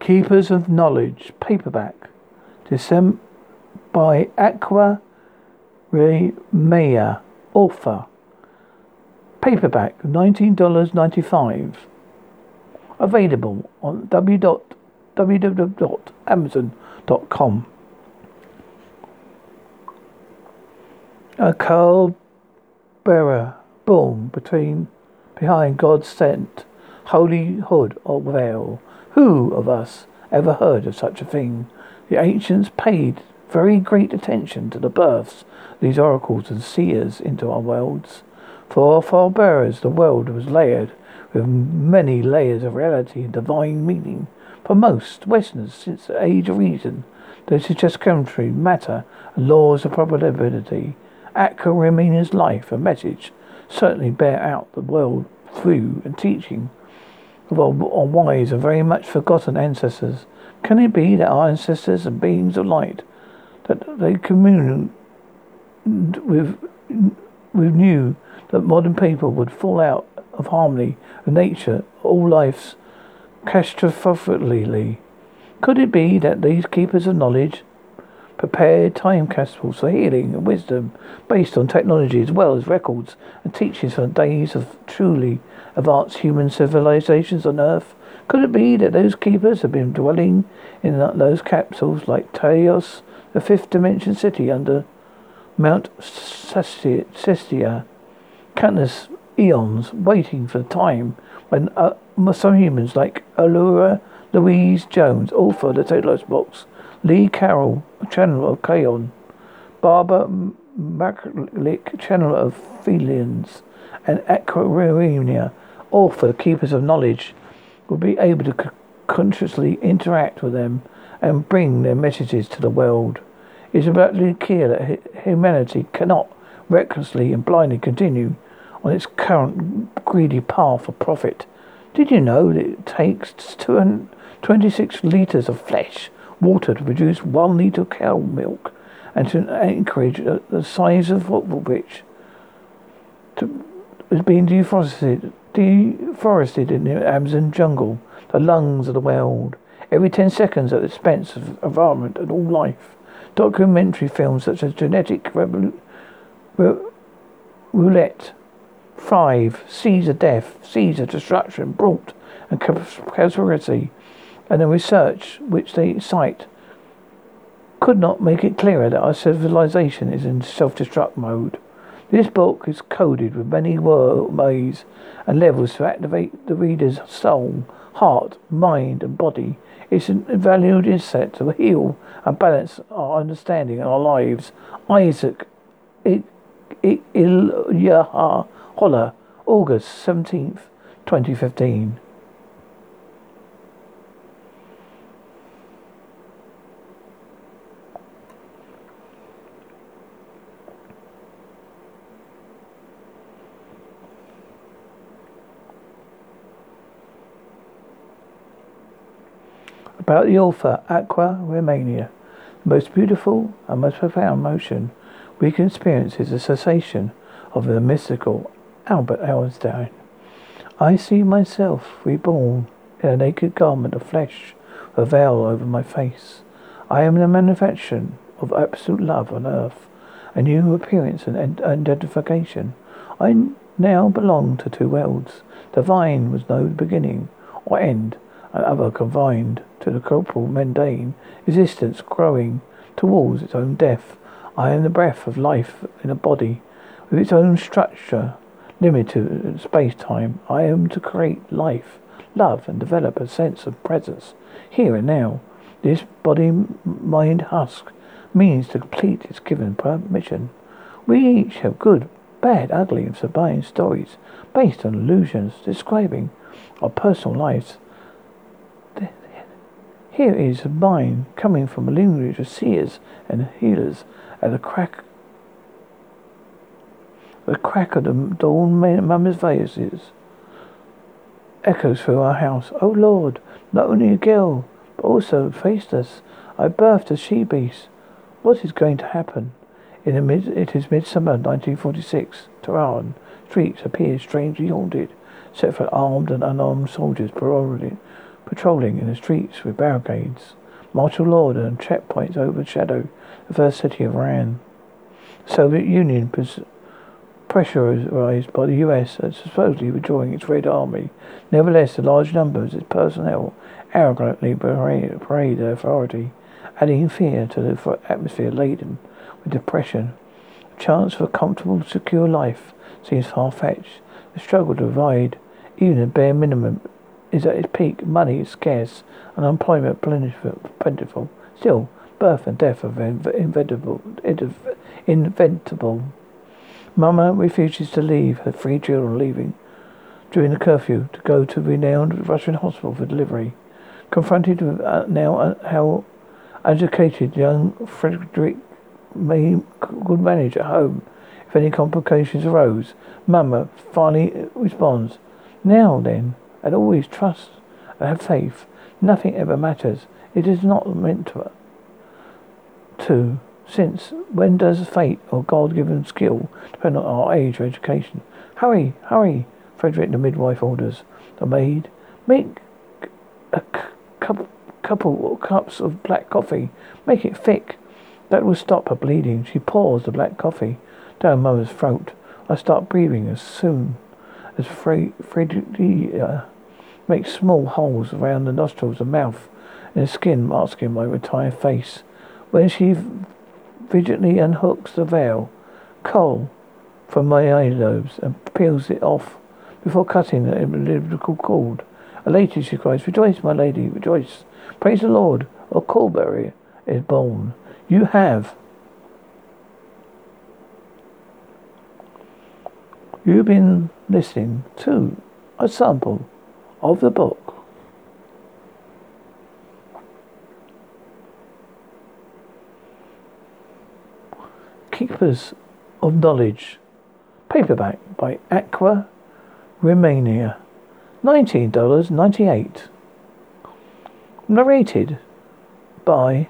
Keepers of Knowledge, paperback. December by Aqua Maya, author. Paperback, $19.95. Available on www.amazon.com. A caul bearer born between behind God's sent holy hood or veil. Who of us ever heard of such a thing? The ancients paid very great attention to the births these oracles and seers into our worlds. For our forebears, the world was layered with many layers of reality and divine meaning. For most Westerners, since the age of reason, this is just chemistry, matter, and laws of probability. Aqua Ramira's life and message certainly bear out the world through and teaching our wise and very much forgotten ancestors. Can it be that our ancestors are beings of light, that they commune with, with knew that modern people would fall out of harmony with nature, all lives catastrophically? Could it be that these keepers of knowledge prepared time capsules for healing and wisdom based on technology as well as records and teachings from days of truly advanced human civilizations on Earth? Could it be that those keepers have been dwelling in those capsules like Telos, the fifth dimension city under Mount Shasta, countless eons waiting for the time when uh, some humans like Aurelia Louise Jones, author of the Telos box, Lee Carroll, channel of Kryon, Barbara Marciniak, channel of Pleiadians, and Aqua Ramira, author Keepers of Knowledge, will be able to consciously interact with them and bring their messages to the world. It's absolutely clear that humanity cannot recklessly and blindly continue on its current greedy path of profit. Did you know that it takes 226 litres of flesh water to produce one litre of cow milk and to acreage the size of football pitch to, is being deforested, deforested in the Amazon jungle, the lungs of the world, every 10 seconds at the expense of environment and all life. Documentary films such as Genetic Revolu- Roulette, Five, Caesar Death, Caesar Destruction, Brought, and Cowspiracy and the research which they cite could not make it clearer that our civilization is in self-destruct mode. This book is coded with many ways and levels to activate the reader's soul, heart, mind, and body. It's an invaluable insight to heal and balance our understanding and our lives. Isaac Ilyaha Holler, August 17th, 2015. About the author, Aqua Ramira. The most beautiful and most profound motion we can experience is the cessation of the mystical Albert Einstein. I see myself reborn in a naked garment of flesh, a veil over my face. I am the manufacturing of absolute love on earth, a new appearance and identification. I now belong to two worlds. Divine was no beginning or end, and other confined to the corporal mundane existence growing towards its own death. I am the breath of life in a body with its own structure, limited to space-time. I am to create life, love, and develop a sense of presence here and now. This body-mind husk means to complete its given permission. We each have good, bad, ugly, and sublime stories based on illusions describing our personal lives here is a mine coming from a lineage of seers and healers at the crack the crack of the dawn mum's vases echoes through our house. Oh Lord, not only a girl, but also faced us. I birthed a she beast. What is going to happen? In mid, it is midsummer 1946. Tehran streets appear strangely haunted, except for armed and unarmed soldiers patrolling patrolling in the streets with barricades. Martial law and checkpoints overshadow the first city of Iran. The Soviet Union pres- pressurized by the US and supposedly withdrawing its Red Army. Nevertheless, the large numbers of its personnel arrogantly parade, their authority, adding fear to the atmosphere laden with depression. A chance for a comfortable, secure life seems far-fetched. The struggle to provide even a bare minimum is at its peak. Money is scarce and unemployment plentiful. Still, birth and death are inventable. inventable. Mama refuses to leave her three children leaving during the curfew to go to renowned Russian hospital for delivery. Confronted with uh, now uh, how educated young Frederick may could manage at home if any complications arose, Mama finally responds, Now then, and always trust and have faith. Nothing ever matters. It is not meant to. to since when does fate or God given skill depend on our age or education? Hurry, hurry, Frederick the midwife orders. The maid, make a cup, couple cups of black coffee. Make it thick. That will stop her bleeding. She pours the black coffee down Mother's throat. I start breathing as soon as Frederick uh, makes small holes around the nostrils and mouth and skin masking my retired face. When she vigilantly unhooks the veil, coal from my earlobes and peels it off before cutting the umbilical cord. Elated, she cries, Rejoice, my lady, rejoice. Praise the Lord, a Colberry is born. You have. You've been listening to a sample of the book Keepers of Knowledge, paperback by Aqua Ramira, $19.98. Narrated by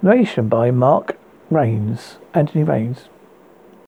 narration by Mark Raines, Anthony Raines.